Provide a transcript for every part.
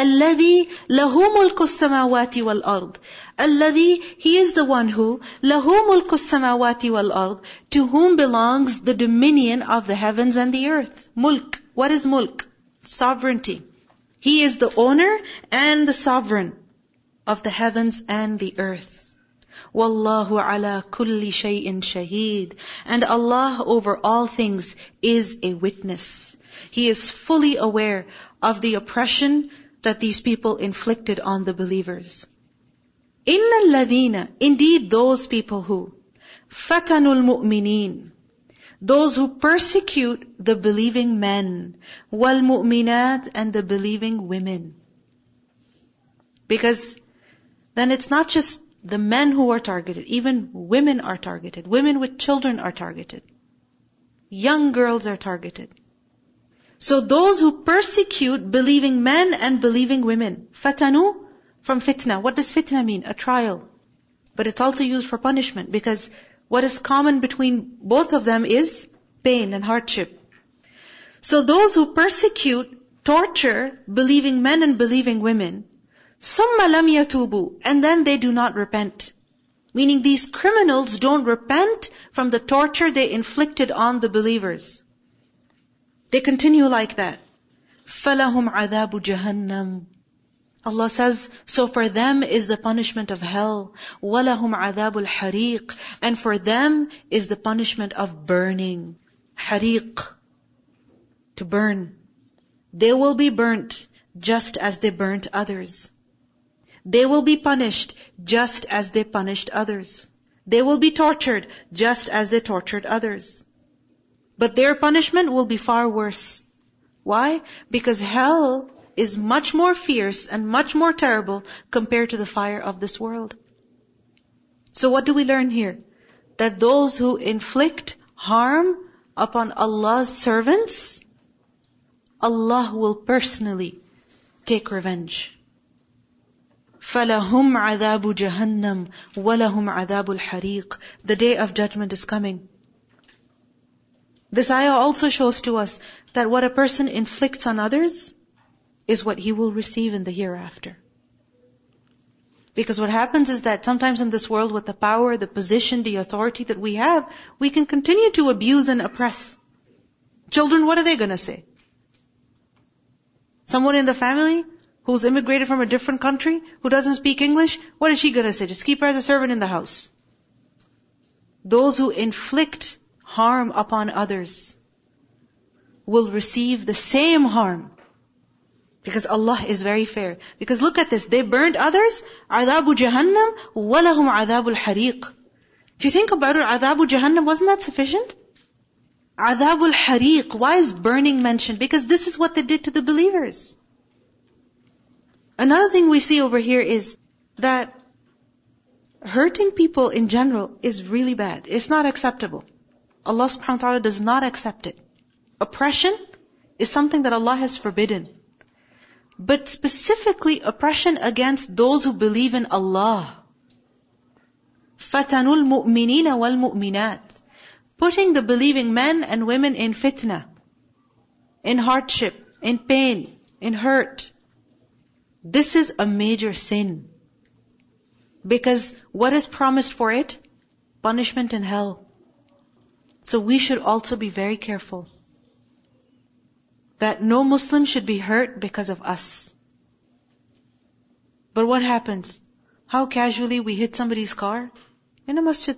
الذي له ملك السماوات والأرض الذي He is the one who له ملك السماوات والأرض to whom belongs the dominion of the heavens and the earth. Mulk. What is mulk? Sovereignty. He is the owner and the sovereign of the heavens and the earth. Wallahu ala kulli shay'in shaheed. And Allah over all things is a witness. He is fully aware of the oppression that these people inflicted on the believers. Inna ladina, indeed those people who, fatanul mu'minin, those who persecute the believing men, mu'minat and the believing women. Because then it's not just the men who are targeted, even women are targeted. Women with children are targeted. Young girls are targeted. So those who persecute believing men and believing women, fatanu from fitna. What does fitna mean? A trial. But it's also used for punishment because what is common between both of them is pain and hardship. So those who persecute, torture believing men and believing women, ثُمَّ لَمْ يَتُوبُوا And then they do not repent. Meaning these criminals don't repent from the torture they inflicted on the believers. They continue like that. فَلَهُمْ عَذَابُ جَهَنَّمُ Allah says, so for them is the punishment of hell. وَلَهُمْ عَذَابُ الْحَرِيقِ And for them is the punishment of burning. Hariq. To burn. They will be burnt just as they burnt others. They will be punished just as they punished others. They will be tortured just as they tortured others. But their punishment will be far worse. Why? Because hell is much more fierce and much more terrible compared to the fire of this world. So what do we learn here? That those who inflict harm upon Allah's servants, Allah will personally take revenge. فَلَهُمْ عَذَابُ جَهَنَّمْ وَلَهُمْ عَذَابُ الْحَرِيقِ The day of judgment is coming. This ayah also shows to us that what a person inflicts on others is what he will receive in the hereafter. Because what happens is that sometimes in this world with the power, the position, the authority that we have, we can continue to abuse and oppress. Children, what are they gonna say? Someone in the family who's immigrated from a different country, who doesn't speak English, what is she gonna say? Just keep her as a servant in the house. Those who inflict harm upon others will receive the same harm. Because Allah is very fair. Because look at this, they burned others, عذاب جهنم ولهم عذاب الحريق. If you think about it, عذاب جهنم, wasn't that sufficient? عذاب الحريق, why is burning mentioned? Because this is what they did to the believers. Another thing we see over here is that hurting people in general is really bad. It's not acceptable. Allah subhanahu wa ta'ala does not accept it. Oppression is something that Allah has forbidden. But specifically oppression against those who believe in Allah. فَتَنُوا الْمُؤْمِنِينَ وَالْمُؤْمِنَاتِ Putting the believing men and women in fitna, in hardship, in pain, in hurt, this is a major sin. Because what is promised for it? Punishment in hell. So we should also be very careful. That no Muslim should be hurt because of us. But what happens? How casually we hit somebody's car? In a masjid.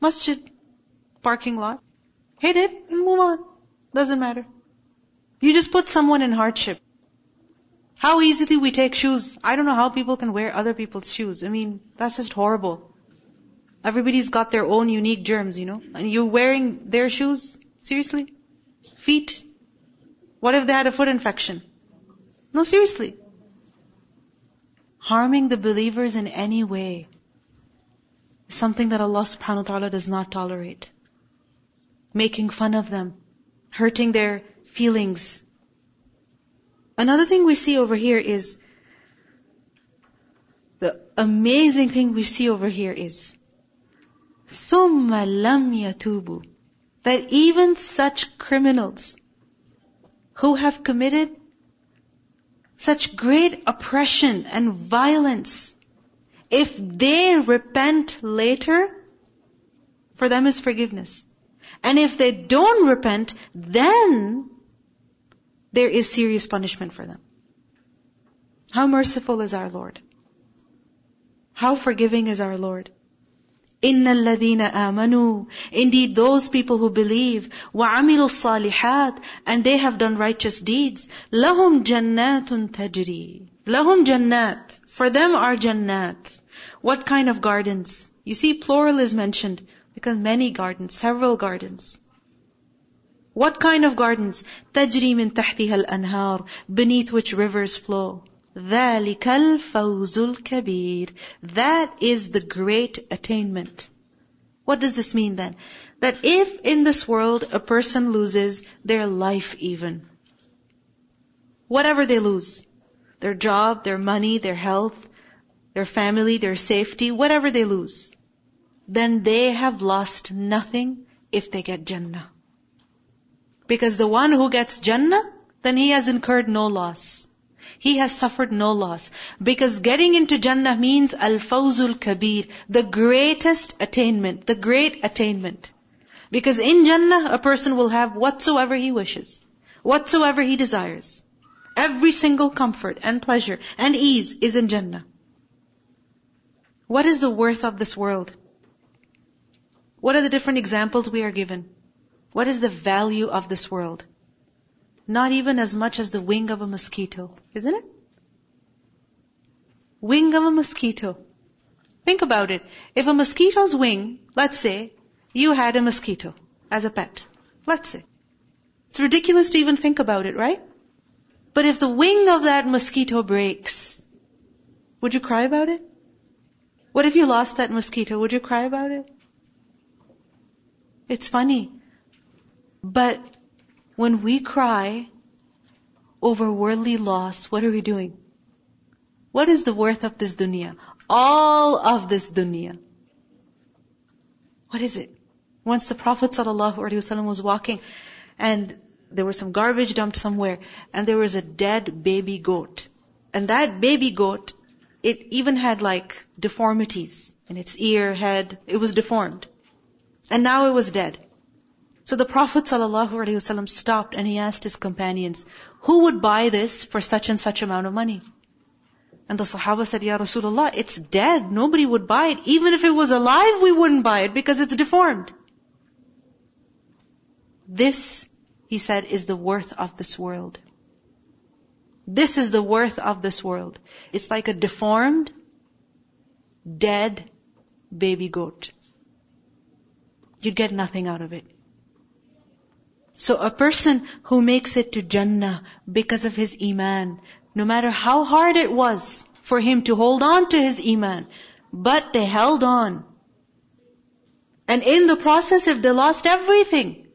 Masjid. Parking lot. Hit it and move on. Doesn't matter. You just put someone in hardship. How easily we take shoes. I don't know how people can wear other people's shoes. I mean, that's just horrible. Everybody's got their own unique germs, you know. And you're wearing their shoes? Seriously? Feet? What if they had a foot infection? No, seriously. Harming the believers in any way is something that Allah subhanahu wa ta'ala does not tolerate. Making fun of them, hurting their feelings, Another thing we see over here is, the amazing thing we see over here is, ثُمَّ لَمْ يَتُوبُوا That even such criminals who have committed such great oppression and violence. If they repent later, for them is forgiveness. And if they don't repent, then there is serious punishment for them. How merciful is our Lord? How forgiving is our Lord? إِنَّ الَّذِينَ آمَنُوا Indeed, those people who believe, وَعَمِلُوا الصَّالِحَاتِ And they have done righteous deeds. لَهُمْ جَنَّاتٌ تَجْرِي لَهُمْ جَنَّات For them are jannat. What kind of gardens? You see, plural is mentioned because many gardens, several gardens. What kind of gardens? تَجْرِي مِن تَحْتِهَا الْأَنْهَارِ Beneath which rivers flow. ذَلِكَ الْفَوْزُ الْكَبِيرُ That is the great attainment. What does this mean then? That if in this world a person loses their life even, whatever they lose, their job, their money, their health, their family, their safety, whatever they lose, then they have lost nothing if they get Jannah. Because the one who gets Jannah, then he has incurred no loss he has suffered no loss. Because getting into Jannah means al-fawzul kabir, the greatest attainment, the great attainment. Because in Jannah, a person will have whatsoever he wishes, whatsoever he desires. Every single comfort and pleasure and ease is in Jannah. What is the worth of this world? What are the different examples we are given? What is the value of this world? Not even as much as the wing of a mosquito, isn't it? Wing of a mosquito. Think about it. If a mosquito's wing, let's say, you had a mosquito as a pet. Let's say. It's ridiculous to even think about it, right? But if the wing of that mosquito breaks, would you cry about it? What if you lost that mosquito? Would you cry about it? It's funny. But when we cry over worldly loss, what are we doing? What is the worth of this dunya? All of this dunya. What is it? Once the Prophet ﷺ was walking and there was some garbage dumped somewhere and there was a dead baby goat. And that baby goat, it even had like deformities in its ear, head. It was deformed. And now it was dead. So the Prophet ﷺ stopped and he asked his companions, who would buy this for such and such amount of money? And the Sahaba said, Ya Rasulullah, it's dead. Nobody would buy it. Even if it was alive, we wouldn't buy it because it's deformed. This, he said, is the worth of this world. This is the worth of this world. It's like a deformed, dead baby goat. You'd get nothing out of it. So a person who makes it to Jannah because of his Iman, no matter how hard it was for him to hold on to his Iman, but they held on. And in the process, if they lost everything,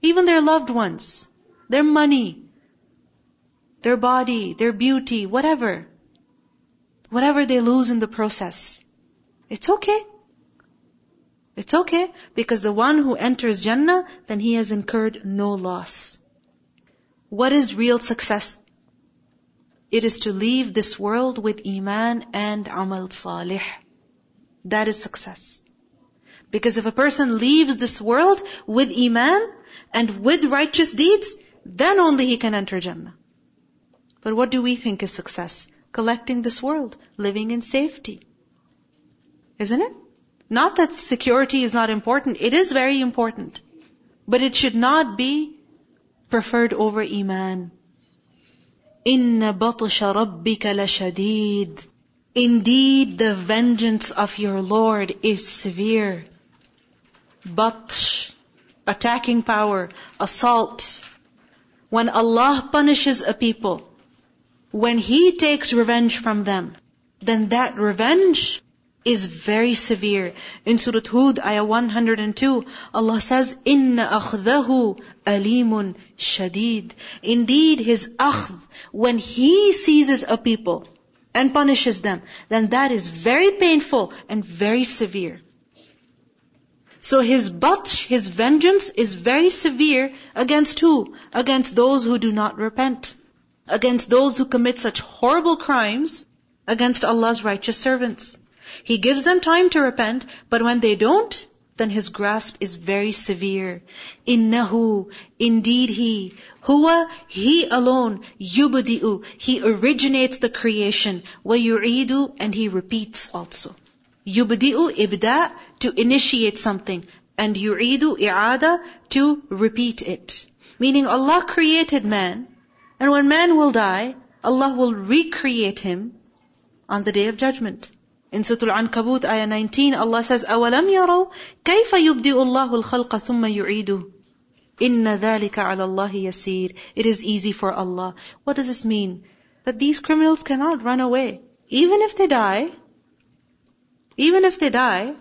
even their loved ones, their money, their body, their beauty, whatever, whatever they lose in the process, it's okay. It's okay, because the one who enters Jannah, then he has incurred no loss. What is real success? It is to leave this world with Iman and Amal Salih. That is success. Because if a person leaves this world with Iman and with righteous deeds, then only he can enter Jannah. But what do we think is success? Collecting this world, living in safety. Isn't it? Not that security is not important. It is very important. But it should not be preferred over Iman. إِنَّ بَطْشَ رَبِّكَ لَشَدِيدٌ Indeed, the vengeance of your Lord is severe. Batsh, attacking power, assault. When Allah punishes a people, when He takes revenge from them, then that revenge is very severe. In Surah Hud, ayah 102, Allah says, "Inna akhdahu alimun shadid." Indeed, His akhd, when He seizes a people and punishes them, then that is very painful and very severe. So His batsh, His vengeance is very severe against who? Against those who do not repent. against those who commit such horrible crimes against Allah's righteous servants. He gives them time to repent, but when they don't, then his grasp is very severe. Innahu, indeed he, huwa, he alone, yubdi'u, he originates the creation, wa yu'idu, and he repeats also. Yubdi'u, ibda, to initiate something, and yu'idu, i'ada, to repeat it. Meaning Allah created man, and when man will die, Allah will recreate him on the day of judgment. In Suratul Ankabut ayah 19, Allah says, أَوَلَمْ يَرَوْا كَيْفَ يُبْدِئُ اللَّهُ الْخَلْقَ ثُمَّ يُعِيدُهُ إِنَّ ذَلِكَ عَلَى اللَّهِ يَسِيرٌ It is easy for Allah. What does this mean? That these criminals cannot run away. Even if they die, even if they die,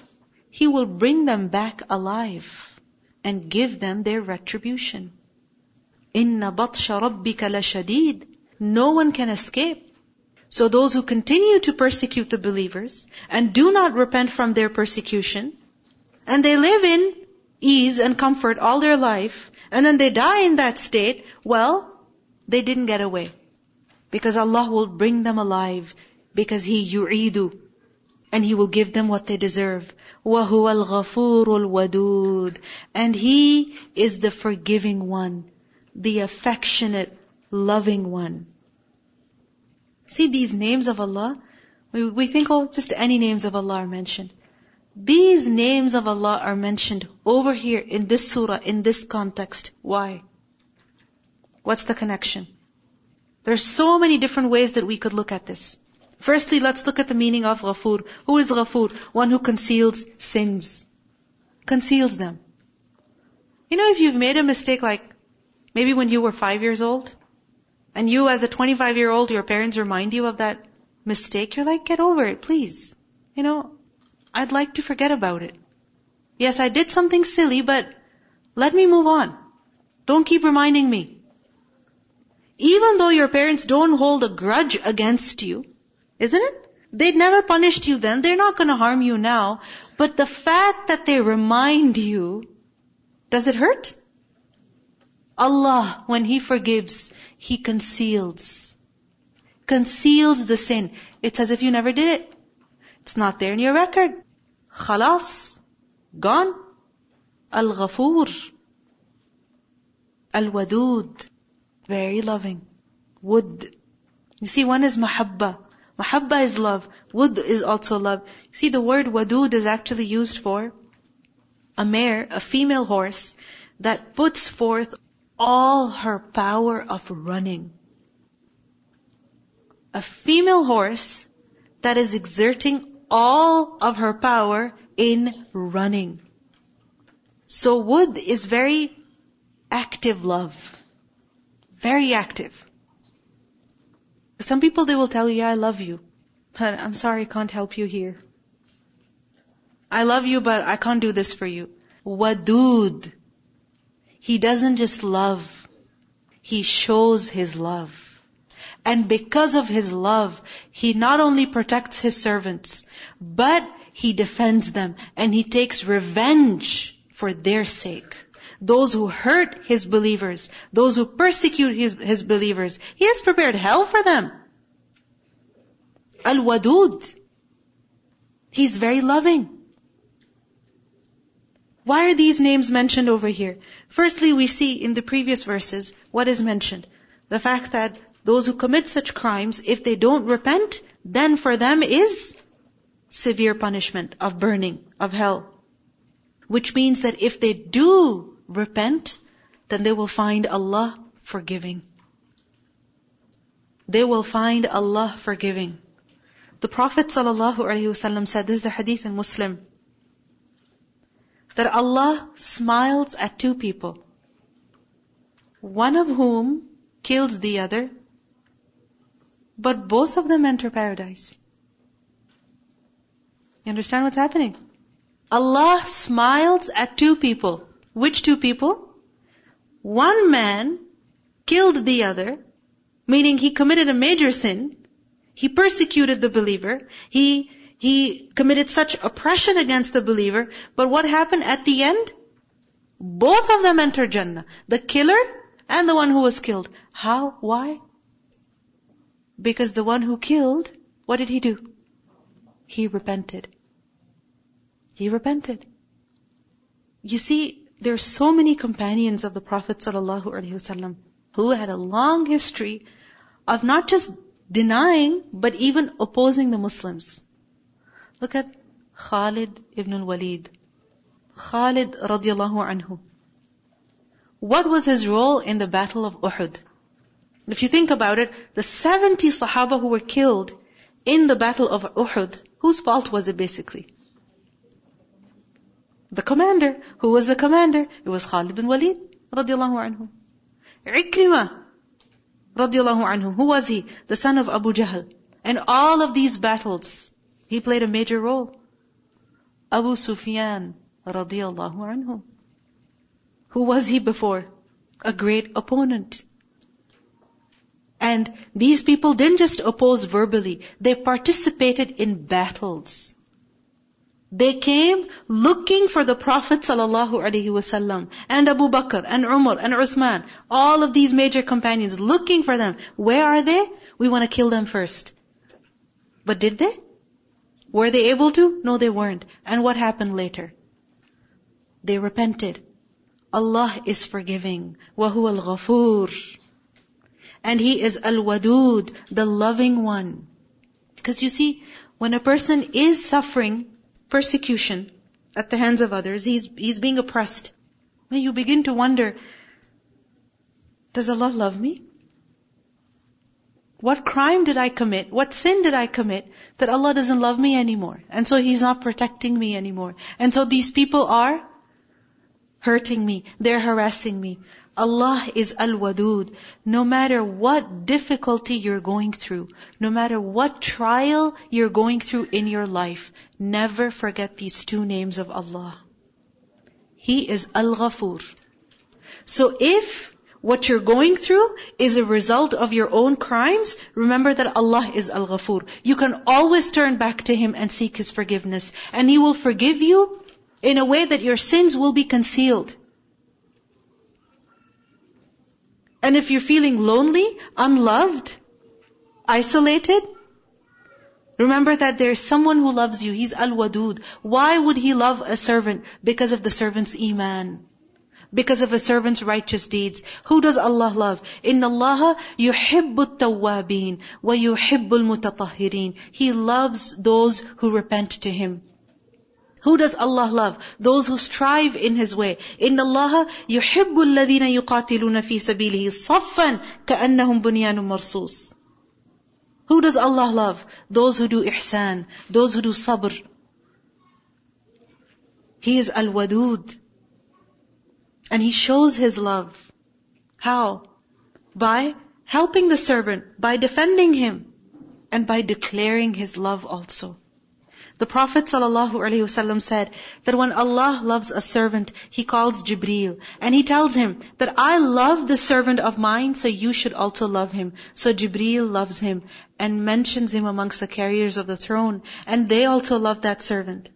He will bring them back alive and give them their retribution. إِنَّ بَطْشَ رَبِّكَ لَشَدِيدٌ No one can escape. So those who continue to persecute the believers and do not repent from their persecution, and they live in ease and comfort all their life, and then they die in that state, well, they didn't get away. Because Allah will bring them alive, because He yu'idu, and He will give them what they deserve. وَهُوَ الْغَفُورُ الْوَدُودُ And He is the forgiving one, the affectionate, loving one. See these names of Allah? We, we think, oh, just any names of Allah are mentioned. These names of Allah are mentioned over here in this surah, in this context. Why? What's the connection? There's so many different ways that we could look at this. Firstly, let's look at the meaning of Ghafoor. Who is Ghafoor? One who conceals sins. Conceals them. You know, if you've made a mistake like maybe when you were five years old, and you as a 25 year old, your parents remind you of that mistake, you're like, get over it, please. You know, I'd like to forget about it. Yes, I did something silly, but let me move on. Don't keep reminding me. Even though your parents don't hold a grudge against you, isn't it? They'd never punished you then. They're not going to harm you now. But the fact that they remind you, does it hurt? Allah, when He forgives, He conceals. Conceals the sin. It's as if you never did it. It's not there in your record. Khalas. Gone. Al-Ghafoor. Al-Wadud. Very loving. Wud. You see, one is mahabba. Mahabba is love. Wud is also love. You see, the word wadud is actually used for a mare, a female horse, that puts forth all her power of running. A female horse that is exerting all of her power in running. So wud is very active love. Very active. Some people they will tell you, yeah, I love you. But I'm sorry, I can't help you here. I love you, but I can't do this for you. Wadud. He doesn't just love, He shows His love. And because of His love, He not only protects His servants, but He defends them and He takes revenge for their sake. Those who hurt His believers, those who persecute His, his believers, He has prepared hell for them. Al-Wadud. He's very loving. Why are these names mentioned over here? Firstly, we see in the previous verses what is mentioned. The fact that those who commit such crimes, if they don't repent, then for them is severe punishment of burning, of hell. Which means that if they do repent, then they will find Allah forgiving. They will find Allah forgiving. The Prophet ﷺ said, this is a hadith in Muslim, that Allah smiles at two people, one of whom kills the other, but both of them enter paradise. You understand what's happening? Allah smiles at two people. Which two people? One man killed the other, meaning he committed a major sin. He persecuted the believer. He he committed such oppression against the believer, but what happened at the end? Both of them entered Jannah. The killer and the one who was killed. How? Why? Because the one who killed, what did he do? He repented. He repented. You see, there are so many companions of the Prophet ﷺ who had a long history of not just denying, but even opposing the Muslims. Look at Khalid ibn al-Walid. Khalid radiallahu anhu. What was his role in the battle of Uhud? If you think about it, the 70 Sahaba who were killed in the battle of Uhud, whose fault was it basically? The commander. Who was the commander? It was Khalid bin Walid, radiallahu anhu. Ikrimah, radiallahu anhu. Who was he? The son of Abu Jahl. And all of these battles, he played a major role. Abu Sufyan, radiallahu anhu. Who was he before? A great opponent. And these people didn't just oppose verbally, they participated in battles. They came looking for the Prophet ﷺ and Abu Bakr and Umar and Uthman, all of these major companions looking for them. Where are they? We want to kill them first. But did they? Were they able to? No, they weren't. And what happened later? They repented. Allah is forgiving. وَهُوَ الْغَفُورُ And He is Al-Wadud, the loving one. Because you see, when a person is suffering persecution at the hands of others, he's, he's being oppressed. Then you begin to wonder, does Allah love me? What crime did I commit? What sin did I commit that Allah doesn't love me anymore? And so He's not protecting me anymore. And so these people are hurting me. They're harassing me. Allah is Al-Wadud. No matter what difficulty you're going through, no matter what trial you're going through in your life, never forget these two names of Allah. He is Al-Ghafur. So if what you're going through is a result of your own crimes, remember that Allah is Al-Ghafur. You can always turn back to Him and seek His forgiveness. And He will forgive you in a way that your sins will be concealed. And if you're feeling lonely, unloved, isolated, remember that there is someone who loves you. He's Al-Wadud. Why would he love a servant? Because of the servant's iman Because of a servant's righteous deeds. Who does Allah love? Inna Allah yuhibbu tawwabin wa yuhibbu al-mutatahhirin. He loves those who repent to Him. Who does Allah love? Those who strive in His way. إِنَّ اللَّهَ يُحِبُّ الَّذِينَ يُقَاتِلُونَ فِي سَبِيلِهِ صَفًّا كَأَنَّهُمْ بُنْيَانٌ مَرْصُوصٌ Who does Allah love? Those who do ihsan, those who do sabr. He is al-wadud. And He shows His love. How? By helping the servant, by defending him, and by declaring His love also. The Prophet ﷺ said that when Allah loves a servant, He calls Jibreel and He tells him that I love the servant of mine, so you should also love him. So Jibreel loves him and mentions him amongst the carriers of the throne, and they also love that servant.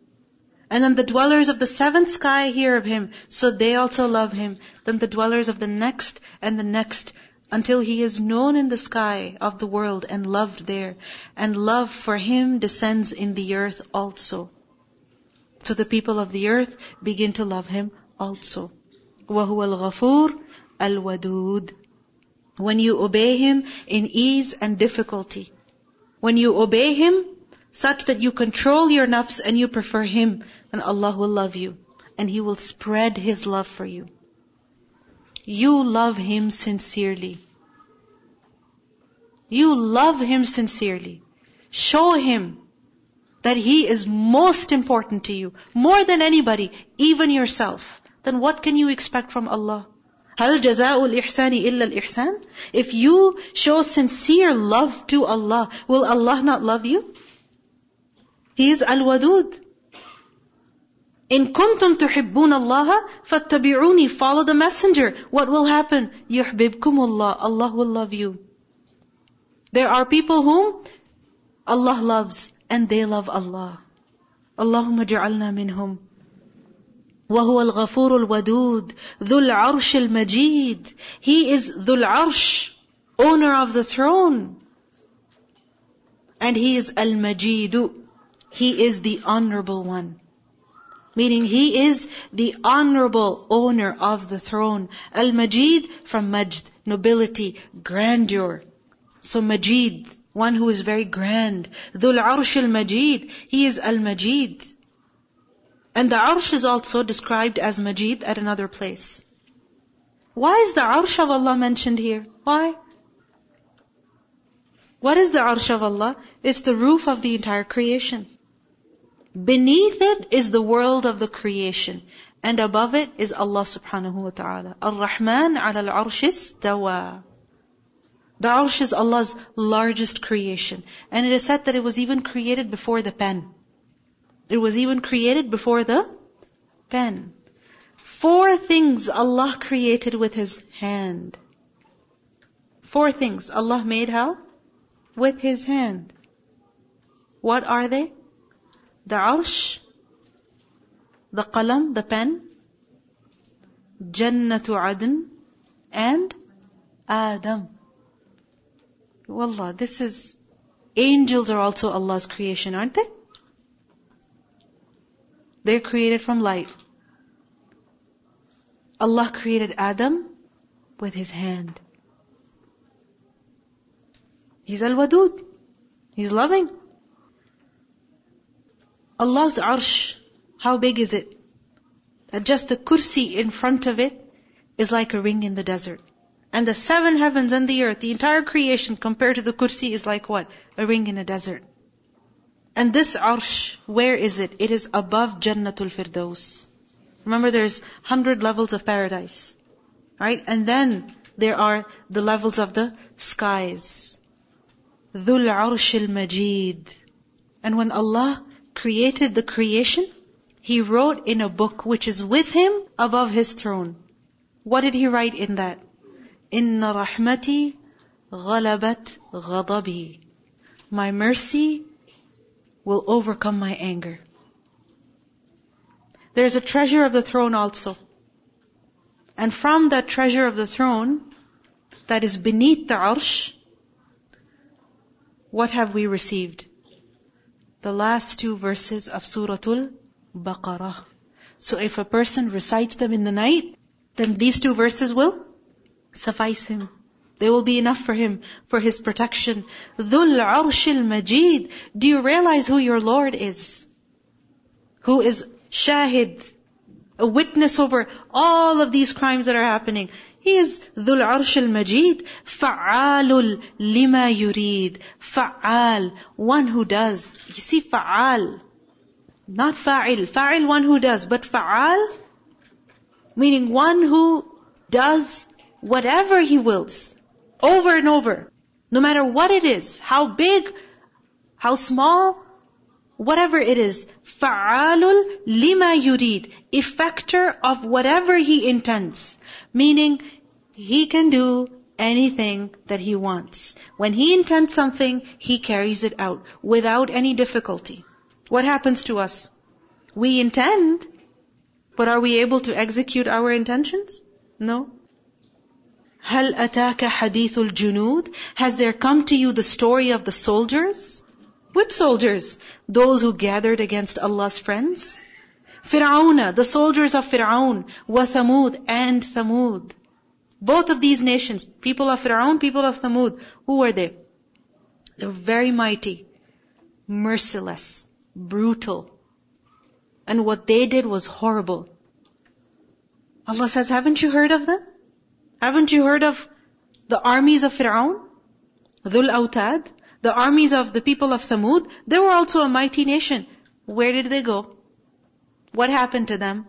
And then the dwellers of the seventh sky hear of him, so they also love him. Then the dwellers of the next and the next until he is known in the sky of the world and loved there. And love for him descends in the earth also. So the people of the earth begin to love him also. وَهُوَ الْغَفُورُ الْوَدُودُ When you obey him in ease and difficulty. When you obey him such that you control your nafs and you prefer him, then Allah will love you. And He will spread His love for you you love Him sincerely. You love Him sincerely. Show Him that He is most important to you, more than anybody, even yourself. Then what can you expect from Allah? هل جزاء الإحسان إلا الإحسان? If you show sincere love to Allah, will Allah not love you? He is Al-Wadud. In kuntum tuhibbun Allah, fattabi'uni, follow the messenger. What will happen? Yuhbibkum Allah, Allah will love you. There are people whom Allah loves and they love Allah. Allahumma ja'alna minhum. وهو الغفور الودود ذو العرش المجيد He is ذو العرش owner of the throne And He is Al-Majidu. he is the honorable one. Meaning He is the honorable owner of the throne. Al-Majid from Majd, nobility, grandeur. So Majid, one who is very grand. Dhul Arsh al-Majid, He is Al-Majid. And the Arsh is also described as Majid at another place. Why is the Arsh of Allah mentioned here? Why? What is the Arsh of Allah? It's the roof of the entire creation. Beneath it is the world of the creation. And above it is Allah subhanahu wa ta'ala. Ar-Rahman ala al-arsh istawa. The arsh is Allah's largest creation. And it is said that it was even created before the pen. It was even created before the pen. Four things Allah created with His hand. Four things Allah made how? With His hand. What are they? The arsh, the qalam, the pen, Jannatu Adn, and Adam. Wallah, this is, angels are also Allah's creation, aren't they? They're created from light. Allah created Adam with His hand. He's Al-Wadud. He's loving. Allah's arsh, how big is it? That just the kursi in front of it is like a ring in the desert. And the seven heavens and the earth, the entire creation compared to the kursi is like what? A ring in a desert. And this arsh, where is it? It is above Jannatul Firdaus. Remember there's hundred levels of paradise. Right? And then there are the levels of the skies. Dhul Arshil Majid. And when Allah created the creation, He wrote in a book which is with Him above His throne. What did He write in that? Inna rahmati ghalabat ghadabi. My mercy will overcome my anger. There's a treasure of the throne also. And from that treasure of the throne, that is beneath the arsh, what have we received? The last two verses of Suratul Baqarah. So if a person recites them in the night, then these two verses will suffice him. They will be enough for him, for his protection. Dhul Arshil Majid. Do you realize who your Lord is? Who is Shahid, a witness over all of these crimes that are happening. He is Dhul Arshil Majid, Fa'alul lima yurid. Fa'al, one who does. You see, Fa'al, not Fa'il. Fa'il, one who does, but Fa'al, meaning one who does whatever He wills. Over and over. No matter what it is, how big, how small, whatever it is. فَعَالٌ lima yurid. Effector of whatever He intends. Meaning, He can do anything that He wants. When He intends something, He carries it out without any difficulty. What happens to us? We intend, but are we able to execute our intentions? No. هل أتاك حديث الجنود? Has there come to you the story of the soldiers? Which soldiers? Those who gathered against Allah's friends? Fir'auna, the soldiers of Fir'aun, wa Thamud and Thamud. Both of these nations, people of Fir'aun, people of Thamud, who were they? They were very mighty, merciless, brutal. And what they did was horrible. Allah says, haven't you heard of them? Haven't you heard of the armies of Fir'aun? Dhul Autad? The armies of the people of Thamud? They were also a mighty nation. Where did they go? What happened to them?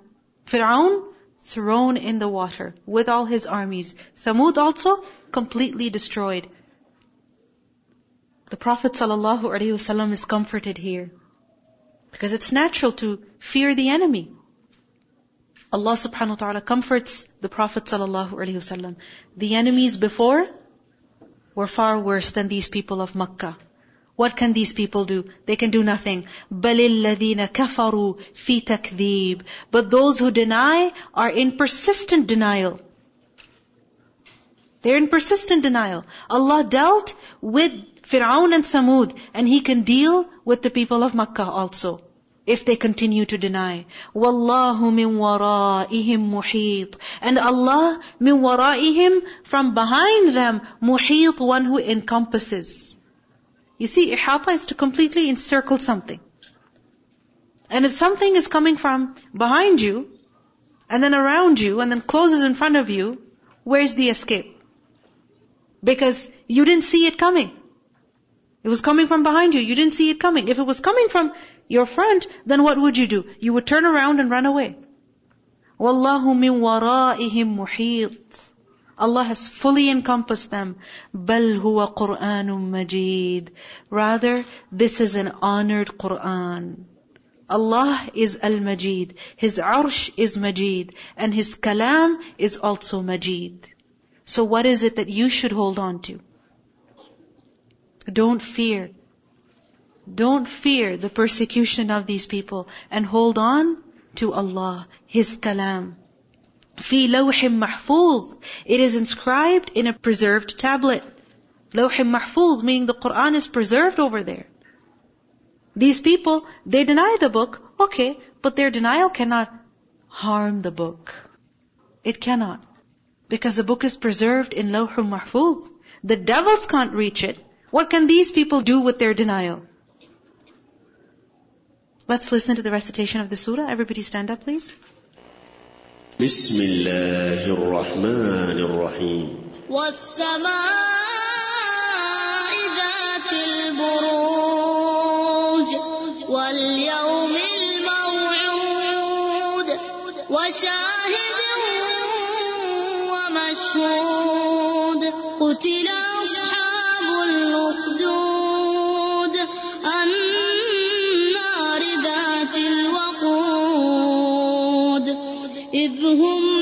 Fir'aun thrown in the water with all his armies. Thamud also completely destroyed. The Prophet ﷺ is comforted here. Because it's natural to fear the enemy. Allah subhanahu wa ta'ala comforts the Prophet alaihi. The enemies before were far worse than these people of Makkah. What can these people do? They can do nothing. بَلِ الَّذِينَ كَفَرُوا فِي تَكْذِيبٍ But those who deny are in persistent denial. They're in persistent denial. Allah dealt with Fir'aun and Samud, and He can deal with the people of Makkah also. If they continue to deny. Wallahu min wara'ihim muhit. And Allah min wara'ihim, from behind them, muhit, one who encompasses. You see, ihata is to completely encircle something. And if something is coming from behind you, and then around you, and then closes in front of you, where's the escape? Because you didn't see it coming. It was coming from behind you. You didn't see it coming. If it was coming from your front, then what would you do? You would turn around and run away. Wallahu min wara'ihim muhit. Allah has fully encompassed them. بل huwa Qur'anun majid. Rather, this is an honored Qur'an. Allah is Al-Majid. His arsh is Majid. And His kalam is also Majid. So what is it that you should hold on to? Don't fear. Don't fear the persecution of these people and hold on to Allah, His kalam. Fi lawhim mahfuz. It is inscribed in a preserved tablet. Lawhim mahfuz, meaning the Quran is preserved over there. These people, they deny the book, okay, but their denial cannot harm the book. It cannot. Because the book is preserved in Lawhul Mahfuz. The devils can't reach it. What can these people do with their denial? Let's listen to the recitation of the surah. Everybody stand up, please. بسم الله الرحمن الرحيم والسماء ذات البروج واليوم الموعود وشاهد ومشهود قتل أصحاب إذ هم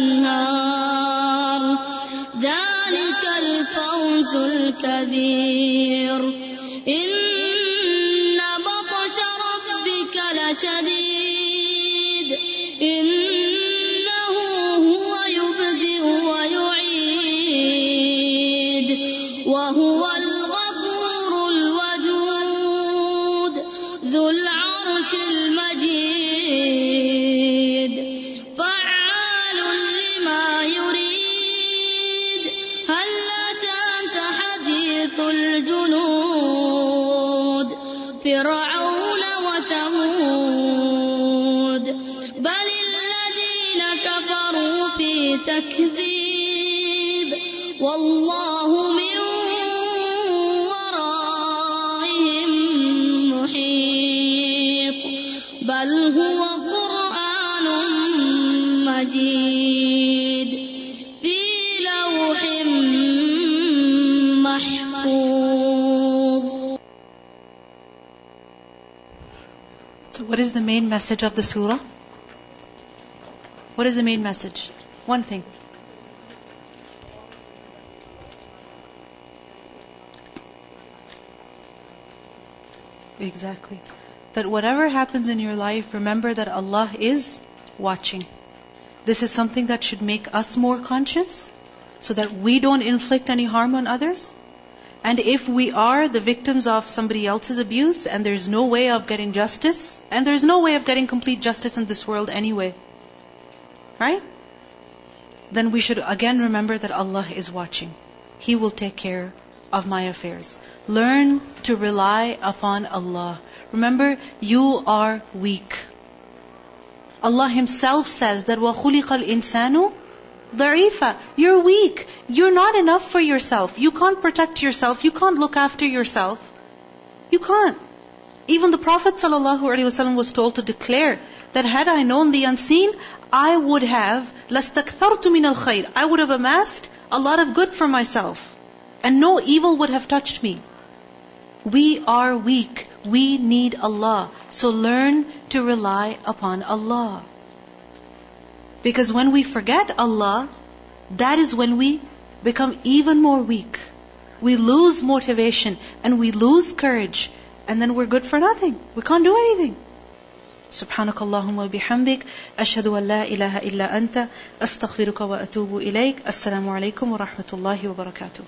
الأنهار. ذلك الفوز الكبير. إن بطش ربك لشديد. إنه بل هو قرآن مجيد في لوح محفوظ So what is the main message of the surah? What is the main message? One thing. Exactly. That whatever happens in your life, remember that Allah is watching. This is something that should make us more conscious so that we don't inflict any harm on others. And if we are the victims of somebody else's abuse and there's no way of getting justice, and there's no way of getting complete justice in this world anyway, right? Then we should again remember that Allah is watching. He will take care of my affairs. Learn to rely upon Allah. Remember, you are weak. Allah Himself says that وَخُلِقَ الْإِنسَانُ ضَعِيفًا You're weak. You're not enough for yourself. You can't protect yourself. You can't look after yourself. You can't. Even the Prophet ﷺ was told to declare that had I known the unseen, I would have لَاسْتَكْثَرْتُ مِنَ الْخَيْرِ I would have amassed a lot of good for myself. And no evil would have touched me. We are weak. We need Allah. So learn to rely upon Allah. Because when we forget Allah, that is when we become even more weak. We lose motivation and we lose courage and then we're good for nothing. We can't do anything. سبحانك اللهم وبحمدك أشهد أن لا إله إلا أنت أستغفرك وأتوب إليك السلام عليكم ورحمة الله وبركاته